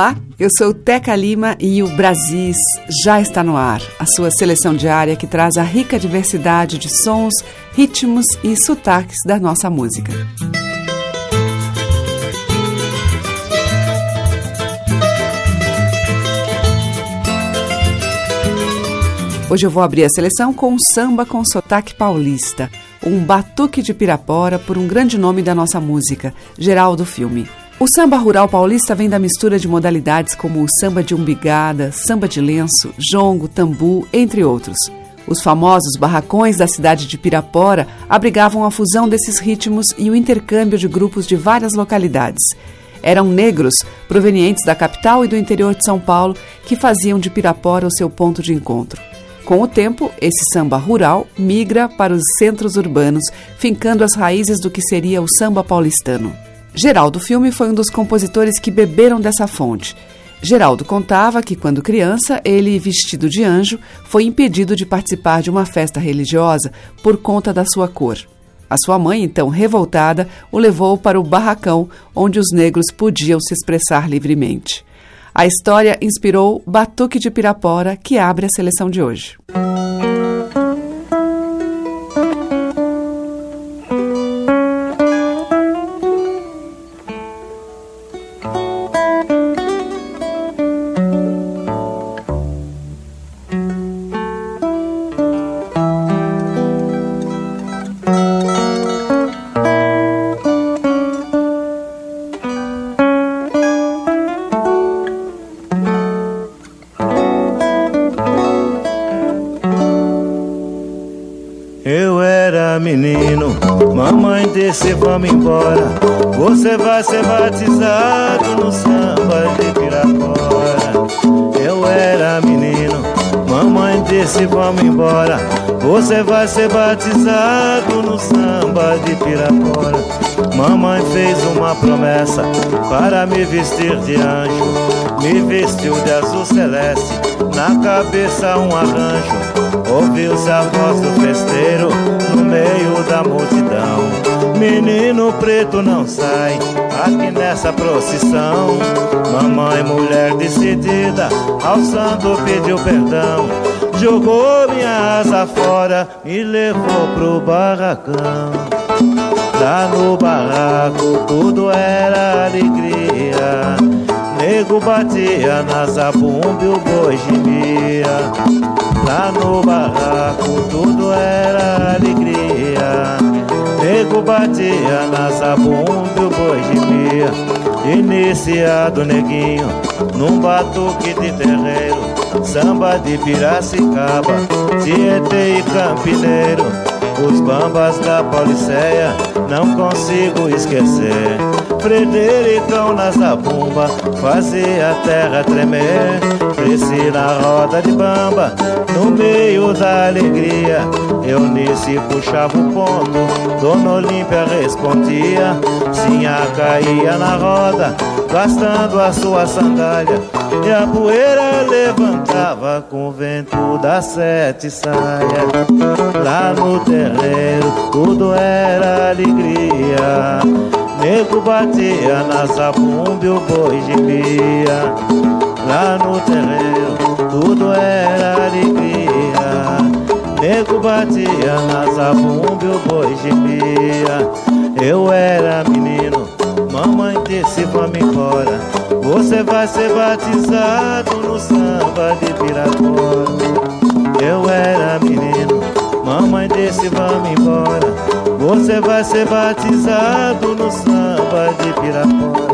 Olá, eu sou Teca Lima e o Brasis já está no ar. A sua seleção diária que traz a rica diversidade de sons, ritmos e sotaques da nossa música. Hoje eu vou abrir a seleção com um samba com sotaque paulista, um batuque de Pirapora por um grande nome da nossa música, Geraldo Filme. O samba rural paulista vem da mistura de modalidades como o samba de umbigada, samba de lenço, jongo, tambu, entre outros. Os famosos barracões da cidade de Pirapora abrigavam a fusão desses ritmos e o intercâmbio de grupos de várias localidades. Eram negros, provenientes da capital e do interior de São Paulo, que faziam de Pirapora o seu ponto de encontro. Com o tempo, esse samba rural migra para os centros urbanos, fincando as raízes do que seria o samba paulistano. Geraldo Filme foi um dos compositores que beberam dessa fonte. Geraldo contava que, quando criança, ele, vestido de anjo, foi impedido de participar de uma festa religiosa por conta da sua cor. A sua mãe, então revoltada, o levou para o barracão onde os negros podiam se expressar livremente. A história inspirou Batuque de Pirapora, que abre a seleção de hoje. Desse vamos embora. Você vai ser batizado no samba de Pirapora. Eu era menino, mamãe disse vamos embora. Você vai ser batizado no samba de Pirapora. Mamãe fez uma promessa para me vestir de anjo. Me vestiu de azul celeste, na cabeça um arranjo. Ouviu-se a voz do festeiro no meio da multidão. Menino preto não sai aqui nessa procissão. Mamãe, mulher decidida, ao santo pediu perdão. Jogou minha asa fora e levou pro barracão. Lá no barraco tudo era alegria. Nego batia na zabumba e o boi gemia. Lá no barraco tudo era alegria. Nego batia na zabumba e o boi gemia Iniciado neguinho num batuque de terreiro Samba de Piracicaba, Tietê e Campineiro Os bambas da Pauliceia não consigo esquecer Fredericão na zabumba fazia a terra tremer. Cresci na roda de bamba, no meio da alegria. Eunice puxava o ponto, Dona Olímpia respondia. Sinha caía na roda, gastando a sua sandália. E a poeira levantava com o vento das sete saias Lá no terreiro tudo era alegria Nego batia na zabumba e o boi gemia. Lá no terreiro tudo era alegria. Nego batia na zabumba e o boi gemia. Eu era menino, mamãe disse vamos embora. Você vai ser batizado no samba de Pirapora Eu era menino, mamãe disse vamos embora. Você vai ser batizado no samba de Pirapora.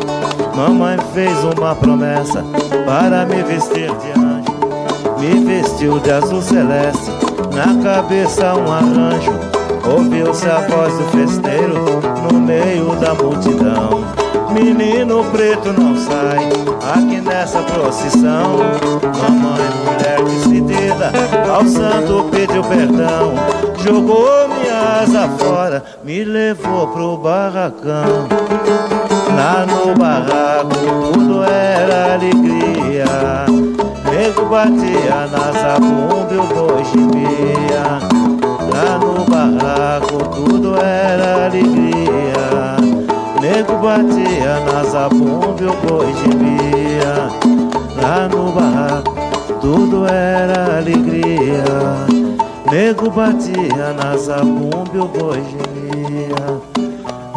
Mamãe fez uma promessa para me vestir de anjo. Me vestiu de azul celeste. Na cabeça um arranjo, ouviu-se a voz do festeiro no meio da multidão. Menino preto não sai aqui nessa procissão. Mamãe, mulher que se ao santo pediu perdão, jogou minha asa fora, me levou pro barracão. Lá no barraco tudo era alegria, nego batia na zabumba e o boi gemia. Lá no barraco tudo era alegria, nego batia na zabumba e o boi gemia. Lá no barraco tudo era alegria. Nego batia na zabumba o boi gemia.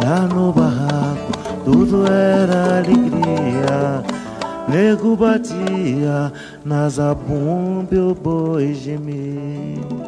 Lá no barraco tudo era alegria. Nego batia na zabumba o boi gemia.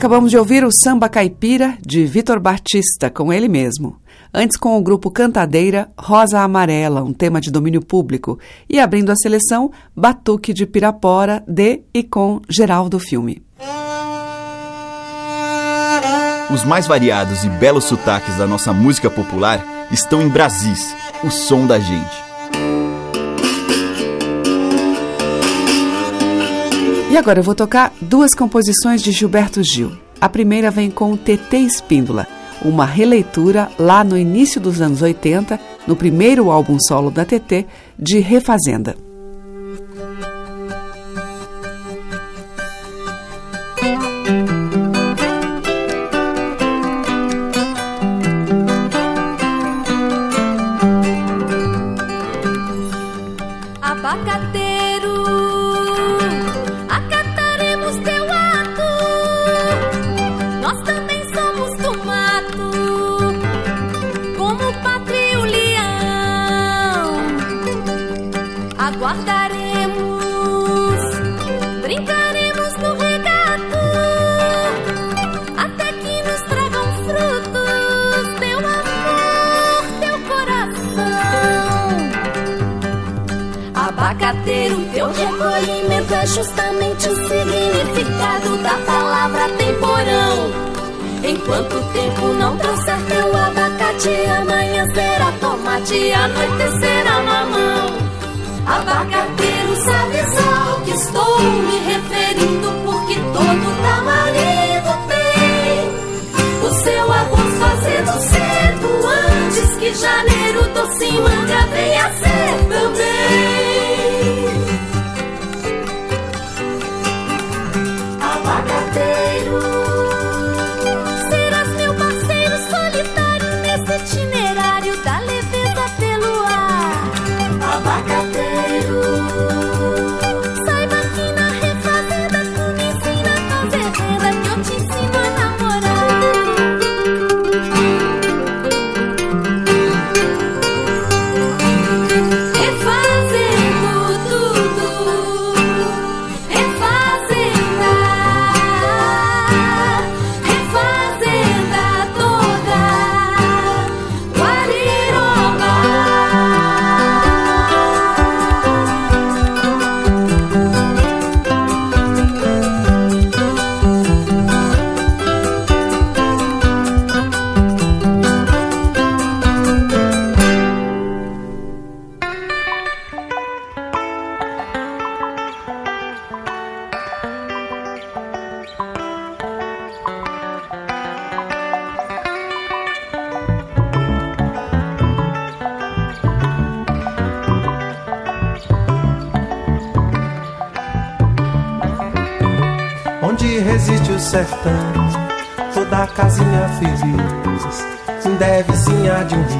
Acabamos de ouvir o Samba Caipira de Vitor Batista, com ele mesmo. Antes, com o grupo Cantadeira, Rosa Amarela, um tema de domínio público. E abrindo a seleção, Batuque de Pirapora, de e com Geraldo Filme. Os mais variados e belos sotaques da nossa música popular estão em Brasis, o som da gente. E agora eu vou tocar duas composições de Gilberto Gil. A primeira vem com TT Espíndola, uma releitura lá no início dos anos 80, no primeiro álbum solo da TT, de Refazenda. Justamente o significado da palavra temporão. Enquanto o tempo não trouxer teu abacate, amanhã será tomate, anoitecerá mamão. Abacateiro, sabe só que estou me referindo, porque todo tamarindo tem o seu arroz fazendo cedo, antes que janeiro doce manga venha ser também.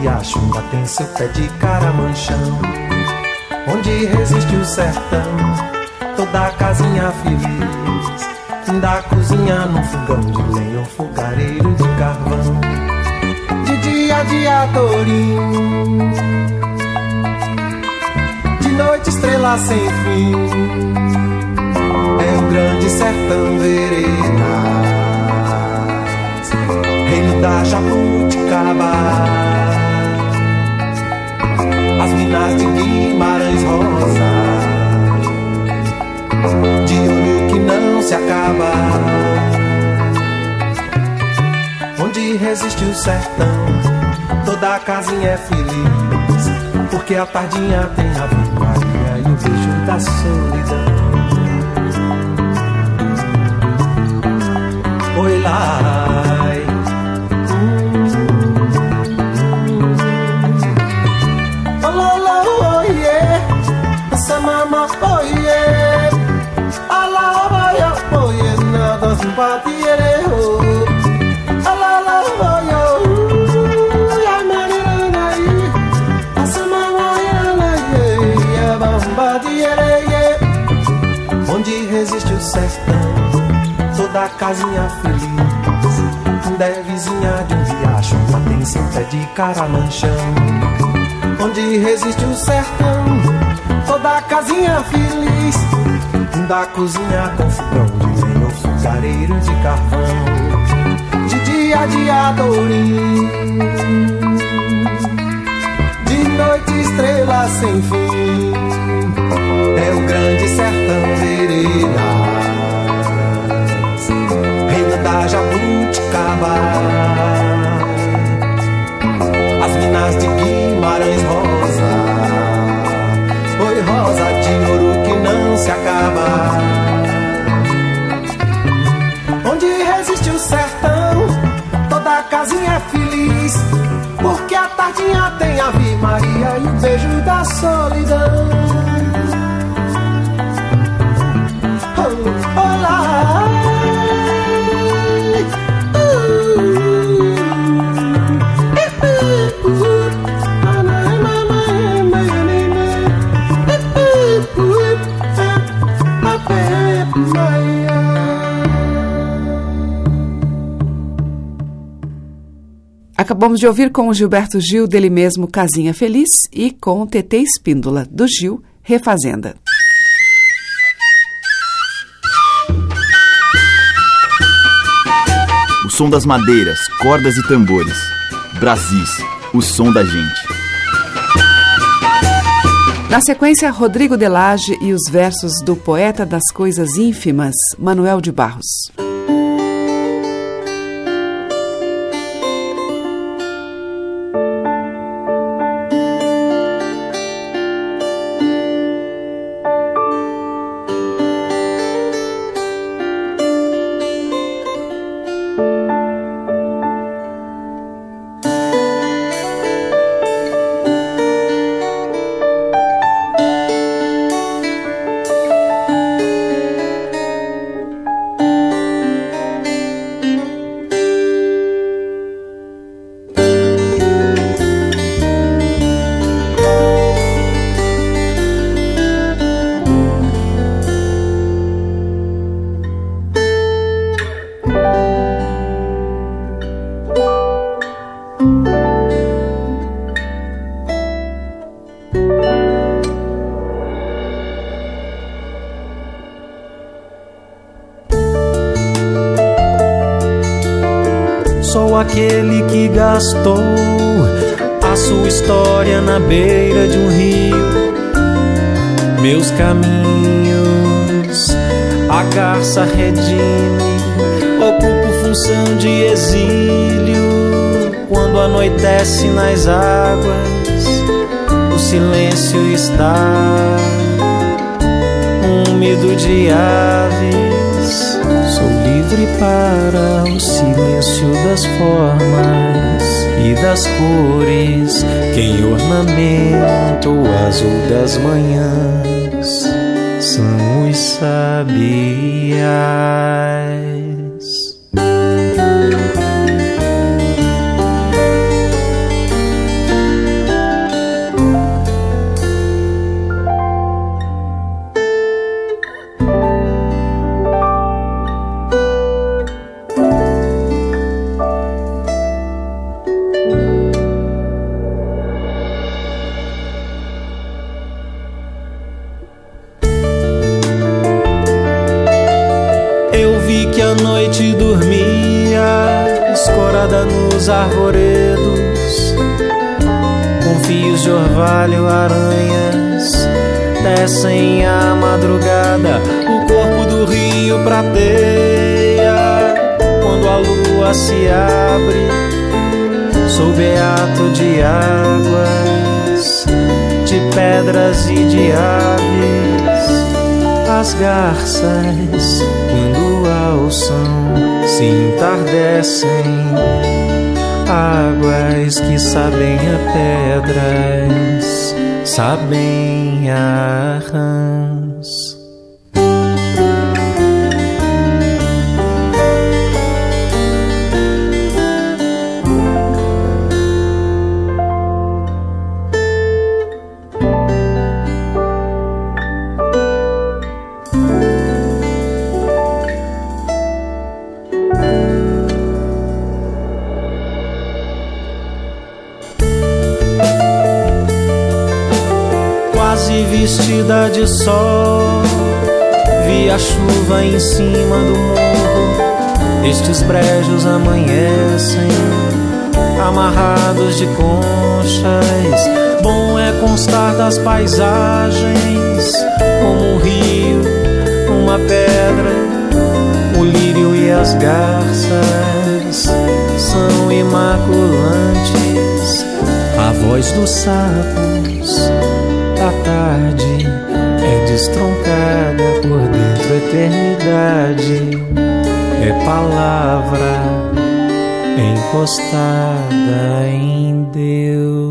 Riacho ainda tem seu pé de caramanchão. Onde resiste o sertão, toda casinha feliz. Da cozinha num fogão de lenha, um fogareiro de carvão. De dia, dia, tourinho. De noite, estrela sem fim. É o grande sertão veredas. Reino da Jabuticaba as minas de Guimarães Rosa, de olho que não se acaba, onde resiste o sertão, toda a casinha é feliz, porque a tardinha tem a Maria e o beijo da solidão. Oi casinha feliz. Vizinha de um riacho, lá tem seu pé de caramanchão. Onde resiste o sertão, toda casinha feliz. Da cozinha com fogão de lenha fogareira de carvão, de dia de adorim, de noite estrela sem fim. É o grande sertão as minas de Guimarães Rosa, oi rosa de ouro que não se acaba. casinha é feliz, porque a tardinha tem Ave Maria e o beijo da solidão. Oh, olá! Acabamos de ouvir com o Gilberto Gil dele mesmo Casinha Feliz e com o TT Espíndola do Gil Refazenda. O som das madeiras, cordas e tambores. Brasis, o som da gente. Na sequência, Rodrigo Delage e os versos do poeta das coisas ínfimas, Manuel de Barros. Que gastou a sua história na beira de um rio. Meus caminhos, a garça redime, ocupo função de exílio. Quando anoitece nas águas, o silêncio está úmido de aves livre para o silêncio das formas e das cores, quem ornamenta o azul das manhãs são os sabiás. Amarrados de conchas. Bom é constar das paisagens como um rio, uma pedra, o lírio e as garças são imaculantes. A voz dos sapos da tarde é destroncada por dentro, eternidade é palavra encostada em Deus.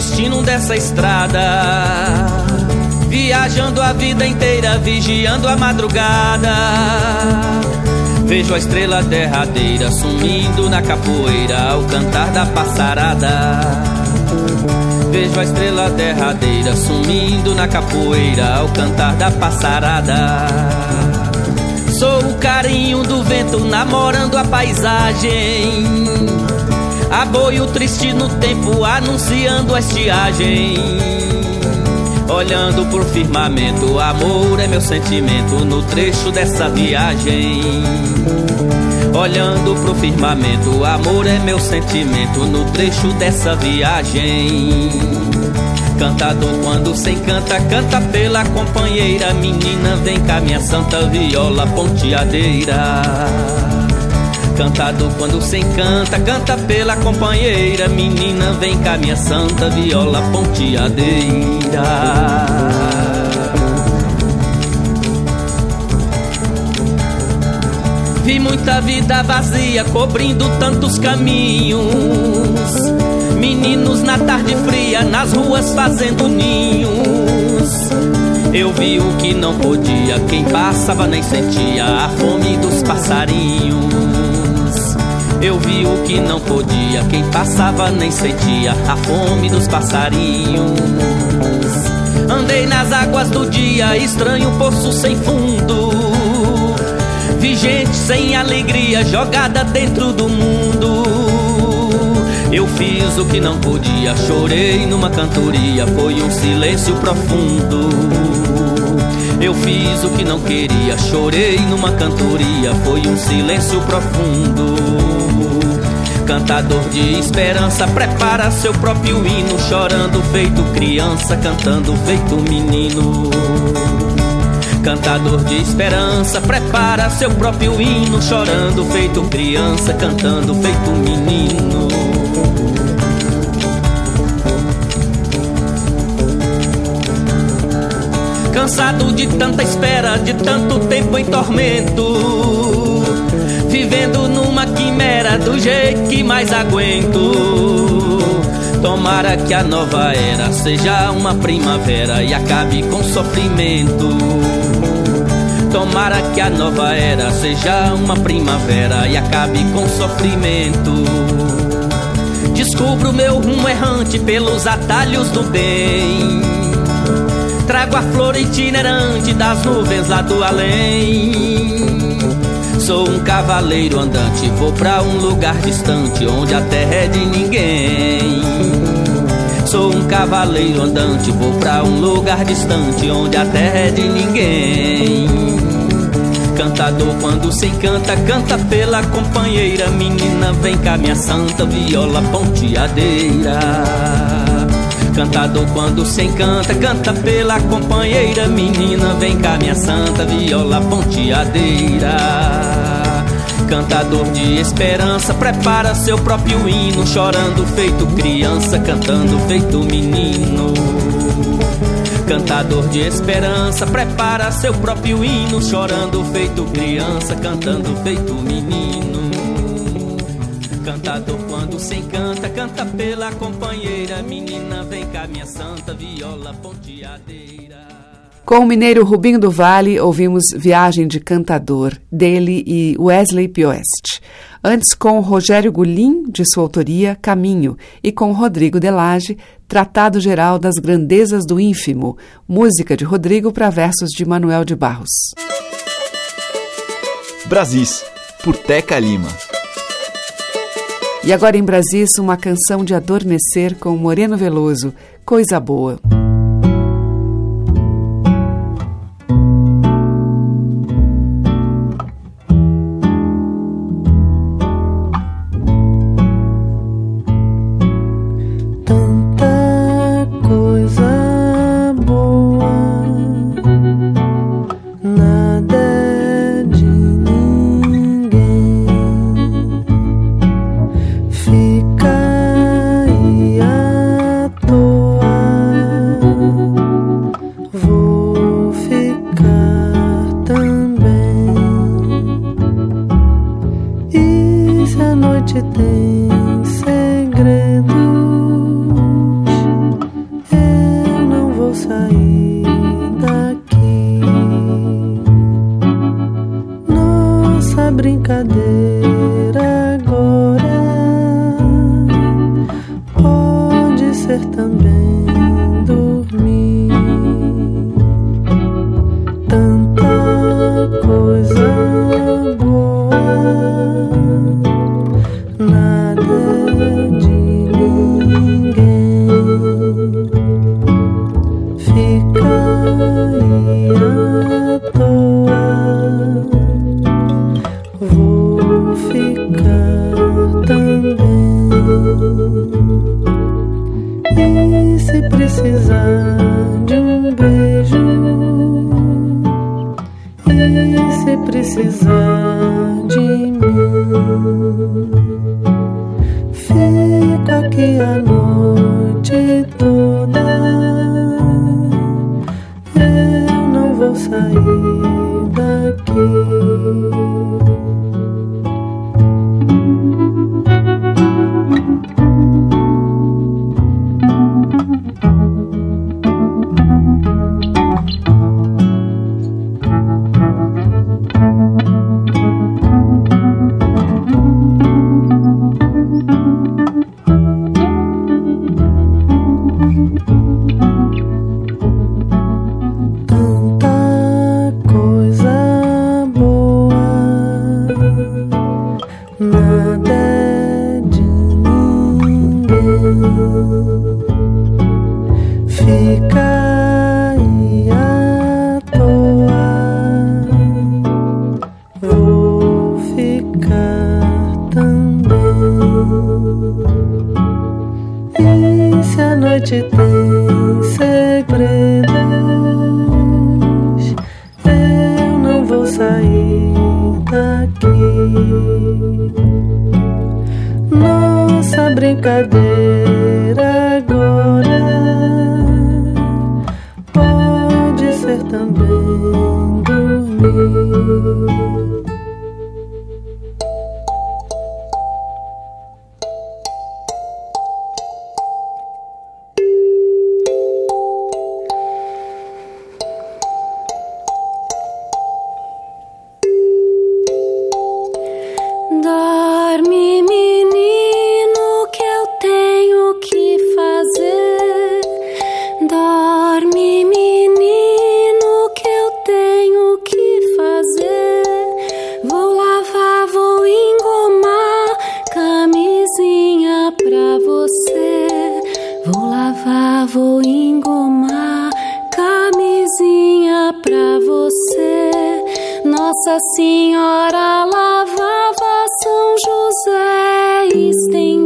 Destino dessa estrada. Viajando a vida inteira, vigiando a madrugada. Vejo a estrela derradeira sumindo na capoeira ao cantar da passarada. Vejo a estrela derradeira sumindo na capoeira ao cantar da passarada. Sou o carinho do vento namorando a paisagem Aboio triste no tempo, anunciando a estiagem. Olhando pro firmamento, amor é meu sentimento no trecho dessa viagem. Olhando pro firmamento, amor é meu sentimento no trecho dessa viagem. Cantador quando sem canta, canta pela companheira. Menina, vem cá, minha santa viola ponteadeira. Cantador quando sem canta, canta pela companheira. Menina, vem cá, minha santa viola ponteadeira. Vi muita vida vazia cobrindo tantos caminhos. Meninos na tarde fria, nas ruas fazendo ninhos. Eu vi o que não podia, quem passava nem sentia a fome dos passarinhos. Eu vi o que não podia, quem passava nem sentia a fome dos passarinhos. Andei nas águas do dia, estranho poço sem fundo. Vi gente sem alegria jogada dentro do mundo. Eu fiz o que não podia, chorei numa cantoria, foi um silêncio profundo. Eu fiz o que não queria, chorei numa cantoria, foi um silêncio profundo. Cantador de esperança, prepara seu próprio hino, chorando feito criança, cantando feito menino. Cantador de esperança, prepara seu próprio hino, chorando feito criança, cantando feito menino. Cansado de tanta espera, de tanto tempo em tormento. Vivendo numa quimera do jeito que mais aguento. Tomara que a nova era seja uma primavera e acabe com sofrimento. Tomara que a nova era seja uma primavera e acabe com sofrimento. Descubro meu rumo errante pelos atalhos do bem trago a flor itinerante das nuvens lá do além. Sou um cavaleiro andante, vou pra um lugar distante onde a terra é de ninguém. Sou um cavaleiro andante, vou pra um lugar distante onde a terra é de ninguém. Cantador quando se canta, canta pela companheira. Menina, vem cá, minha santa viola ponteadeira. Cantador quando se encanta, canta pela companheira. Menina, vem cá, minha santa viola ponteadeira. Cantador de esperança, prepara seu próprio hino, chorando feito criança, cantando feito menino. Cantador de esperança, prepara seu próprio hino, chorando feito criança, cantando feito menino. Cantador quando se encanta, canta pela companheira. Menina, vem cá, minha santa viola ponteadeira. Com o mineiro Rubinho do Vale, ouvimos Viagem de Cantador, dele e Wesley Pioeste. Antes, com Rogério Gulim, de sua autoria, Caminho, e com Rodrigo Delage, Tratado Geral das Grandezas do Ínfimo, música de Rodrigo para versos de Manuel de Barros. Brasis, por Teca Lima. E agora em Brasis, uma canção de adormecer com Moreno Veloso, Coisa Boa. Senhora lavava São José, estendeu.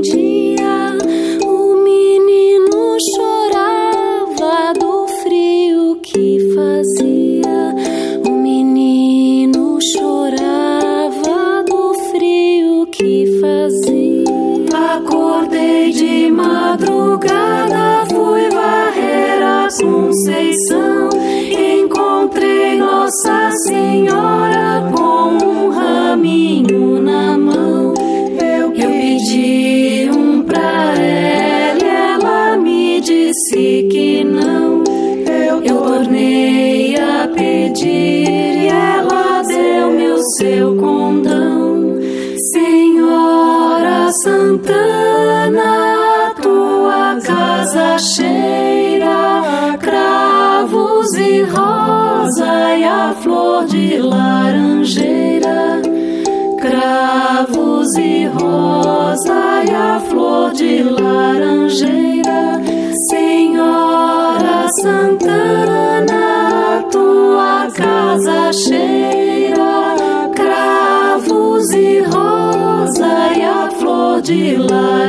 Lord.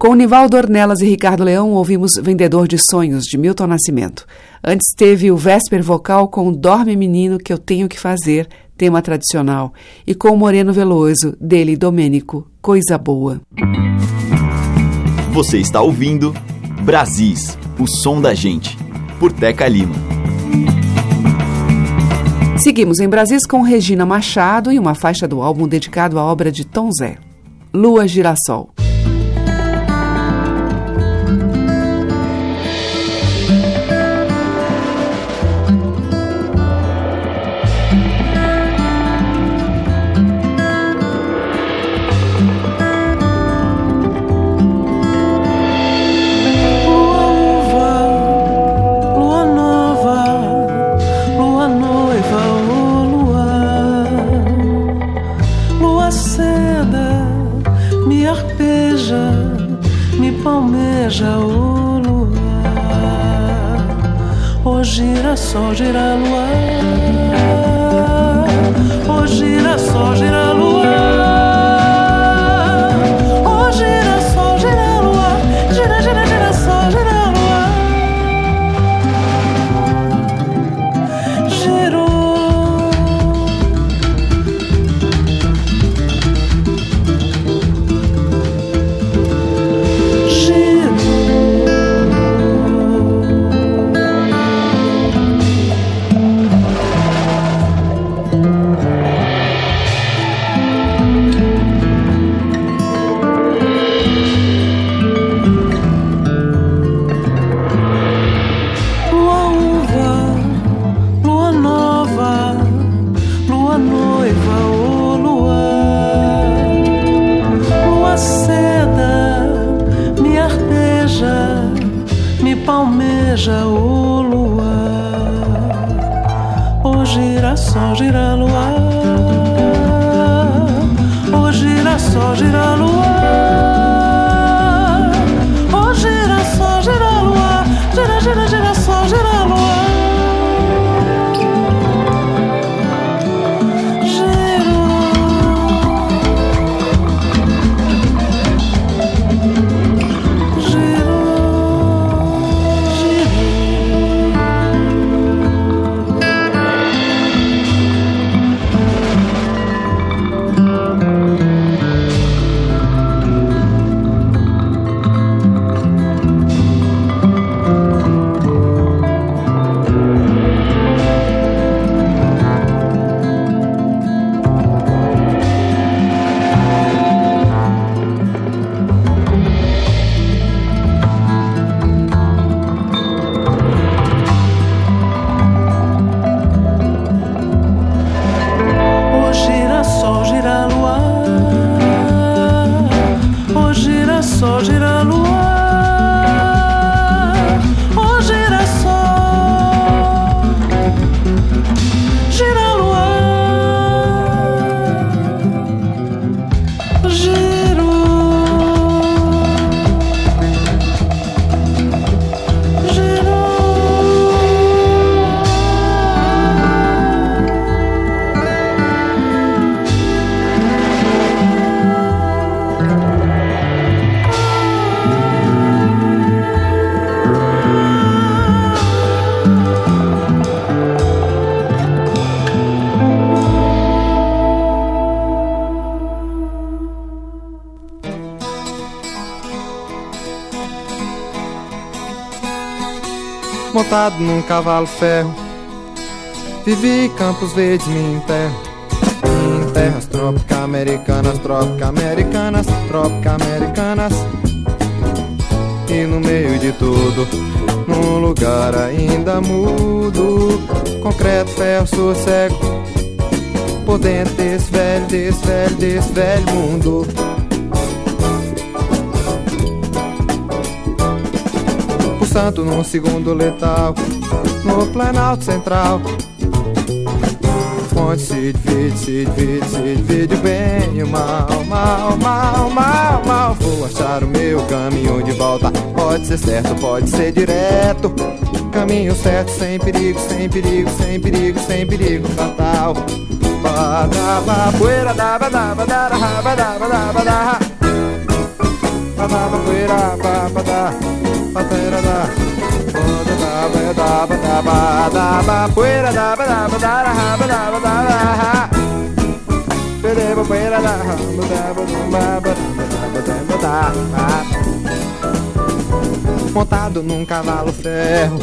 Com Nivaldo Ornelas e Ricardo Leão, ouvimos Vendedor de Sonhos, de Milton Nascimento. Antes teve o Vesper Vocal com Dorme Menino que eu tenho que fazer, tema tradicional, e com Moreno Veloso, dele Domênico, Coisa Boa. Você está ouvindo Brasis, o som da gente, por Teca Lima. Seguimos em Brasis com Regina Machado e uma faixa do álbum dedicado à obra de Tom Zé, Lua Girassol. Girassol, gira luar. Montado num cavalo ferro. Vivi campos verdes, me enterro. Em terras trópicas americanas, trópicas americanas, trópicas americanas. E no meio de tudo, num lugar ainda mudo, concreto, ferro, sou cego. Por dentro desse velho, desse velho, desse velho mundo. Santo num segundo letal No Planalto Central. Onde se divide, se divide, se divide bem e o mal Mal, mal, mal, mal. Vou achar o meu caminho de volta. Pode ser certo, pode ser direto. Caminho certo, sem perigo, sem perigo, sem perigo, sem perigo fatal. Badaba, poeira, daba, daba, daba, daba, daba, daba, daba Badaba, poeira, da. Ba da Montado num cavalo ferro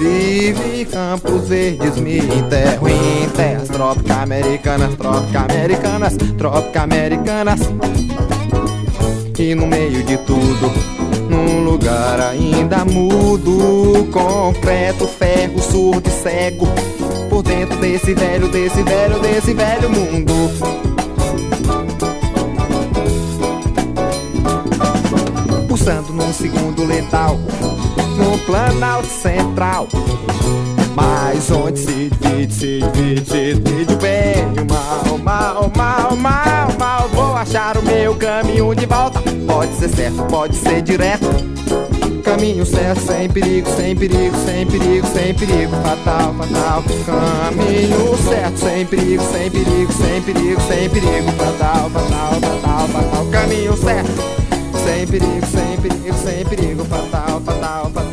Vive em campos verdes, me enterro em terras trópicas americanas, trópicas americanas, trópicas americanas. E no meio de tudo, lugar ainda mudo, concreto, ferro, surdo e cego, por dentro desse velho, desse velho, desse velho mundo. Pulsando num segundo letal, no planalto central. Mas onde se divide, se divide, se divide o bem e o mal, mal, mal, mal, mal. Vou achar o meu caminho de volta. Pode ser certo, pode ser direto. Caminho certo, sem perigo, sem perigo, sem perigo, sem perigo, fatal, fatal. Caminho certo, sem perigo, sem perigo, sem perigo, sem perigo, fatal, fatal, fatal, fatal. Caminho certo, sem perigo, sem perigo, sem perigo, fatal, fatal, fatal.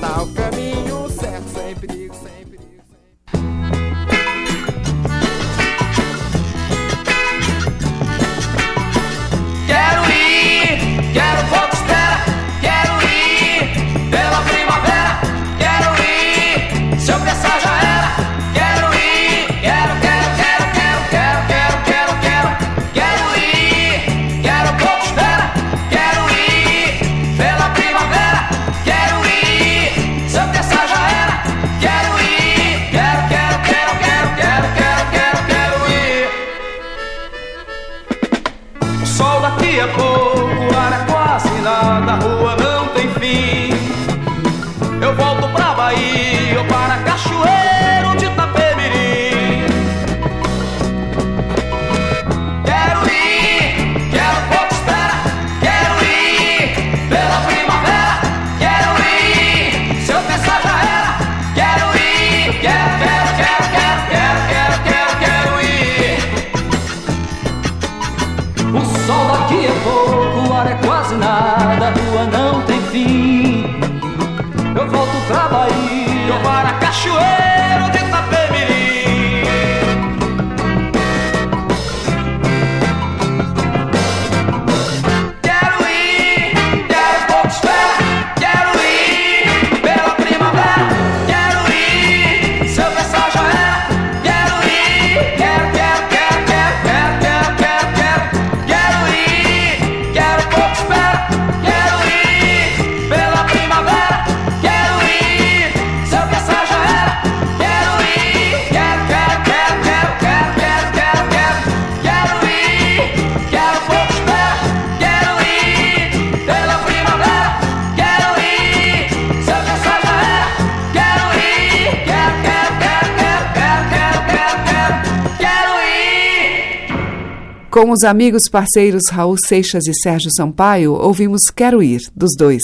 Com os amigos parceiros Raul Seixas e Sérgio Sampaio, ouvimos Quero Ir, dos dois.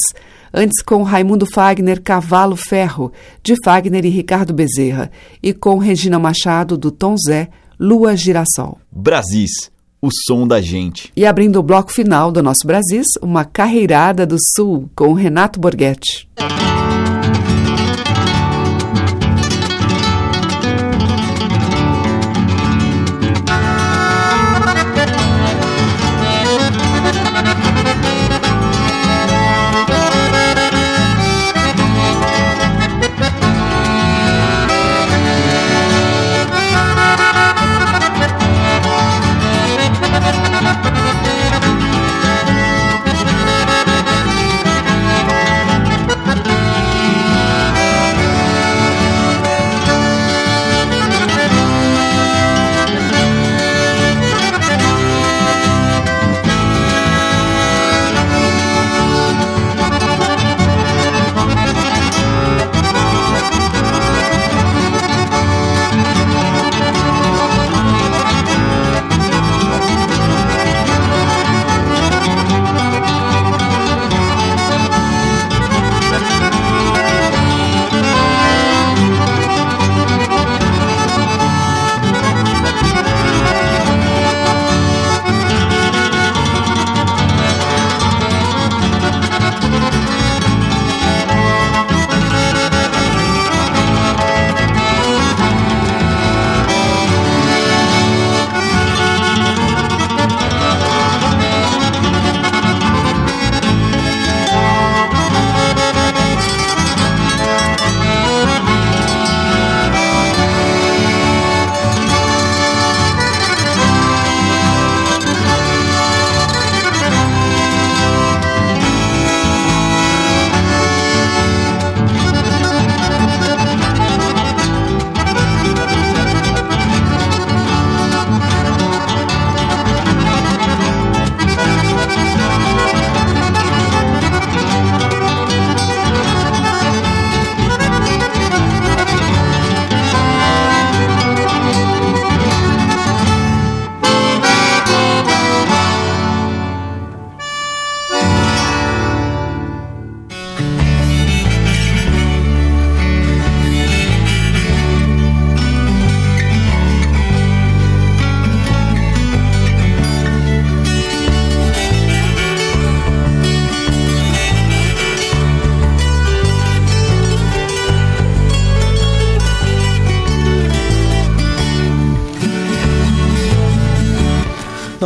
Antes com Raimundo Fagner, Cavalo Ferro, de Fagner e Ricardo Bezerra. E com Regina Machado, do Tom Zé, Lua Girassol. Brasis, o som da gente. E abrindo o bloco final do nosso Brasis, uma carreirada do Sul, com Renato Borghetti.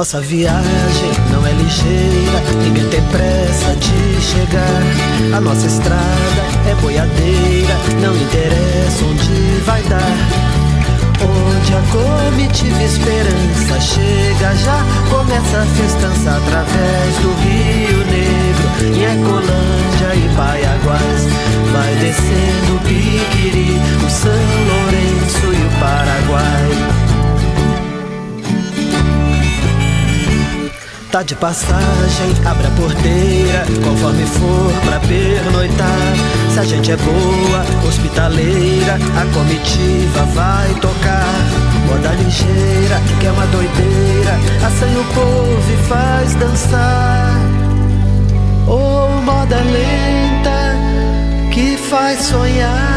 Nossa viagem não é ligeira, ninguém tem pressa de chegar. A nossa estrada é boiadeira, não interessa onde vai dar. Onde a comitiva esperança chega, já começa a festança através do Rio Negro, em Ecolândia e Paiaguás. Vai descendo o Piquiri, o São Lourenço e o Paraguai. Tá de passagem, abre a porteira, conforme for pra pernoitar. Se a gente é boa, hospitaleira, a comitiva vai tocar. Moda ligeira, que é uma doideira, assanha o povo e faz dançar. Ou oh, moda lenta, que faz sonhar.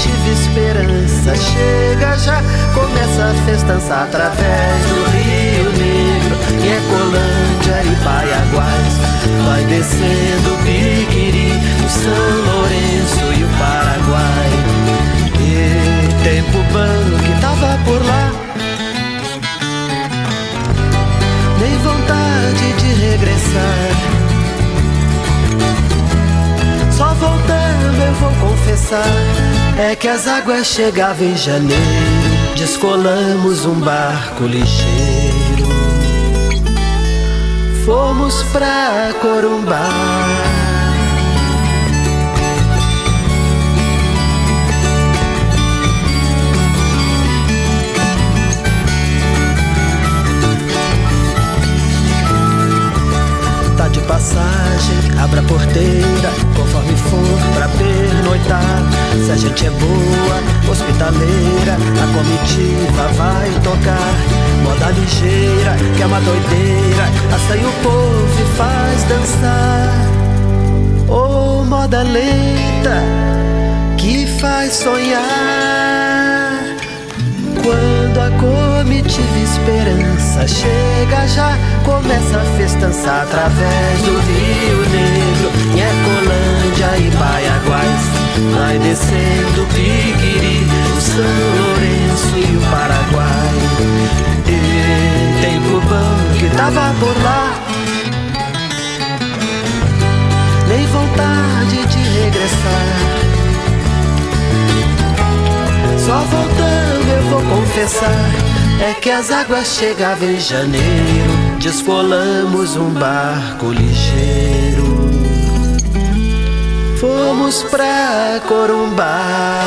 Comitiva esperança chega, já começa a festança através do Rio Negro, e Ecolândia e Paiaguás. Vai descendo o Piquiri, o São Lourenço e o Paraguai. E tempo bom que tava por lá. Nem vontade de regressar. Só voltando eu vou confessar é que as águas chegavam em janeiro, descolamos um barco ligeiro. Fomos pra Corumbá. Passagem, abra a porteira, conforme for pra pernoitar. Se a gente é boa, hospitaleira, a comitiva vai tocar. Moda ligeira, que é uma doideira, assanha o povo e faz dançar. Oh, moda lenta, que faz sonhar. Quando a comitiva esperança chega, já começa a festança através do Rio Negro, em Ecolândia e Baiaguás. Vai descendo o Piquiri, o São Lourenço e o Paraguai. E tempo bom que tava por lá. Nem vontade de regressar. Só voltando eu vou confessar É que as águas chegavam em janeiro Descolamos um barco ligeiro Fomos pra Corumbá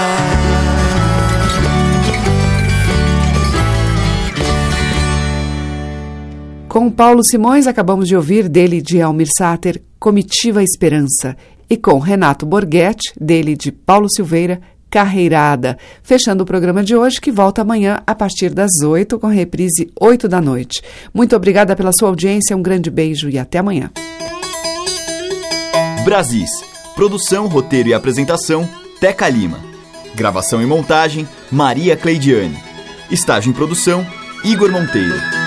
Com Paulo Simões, acabamos de ouvir dele de Almir Sater, Comitiva Esperança. E com Renato Borghetti, dele de Paulo Silveira, Carreirada. Fechando o programa de hoje, que volta amanhã a partir das 8, com reprise 8 da noite. Muito obrigada pela sua audiência, um grande beijo e até amanhã. Brasis. Produção, roteiro e apresentação, Teca Lima. Gravação e montagem, Maria Cleidiane. Estágio em produção, Igor Monteiro.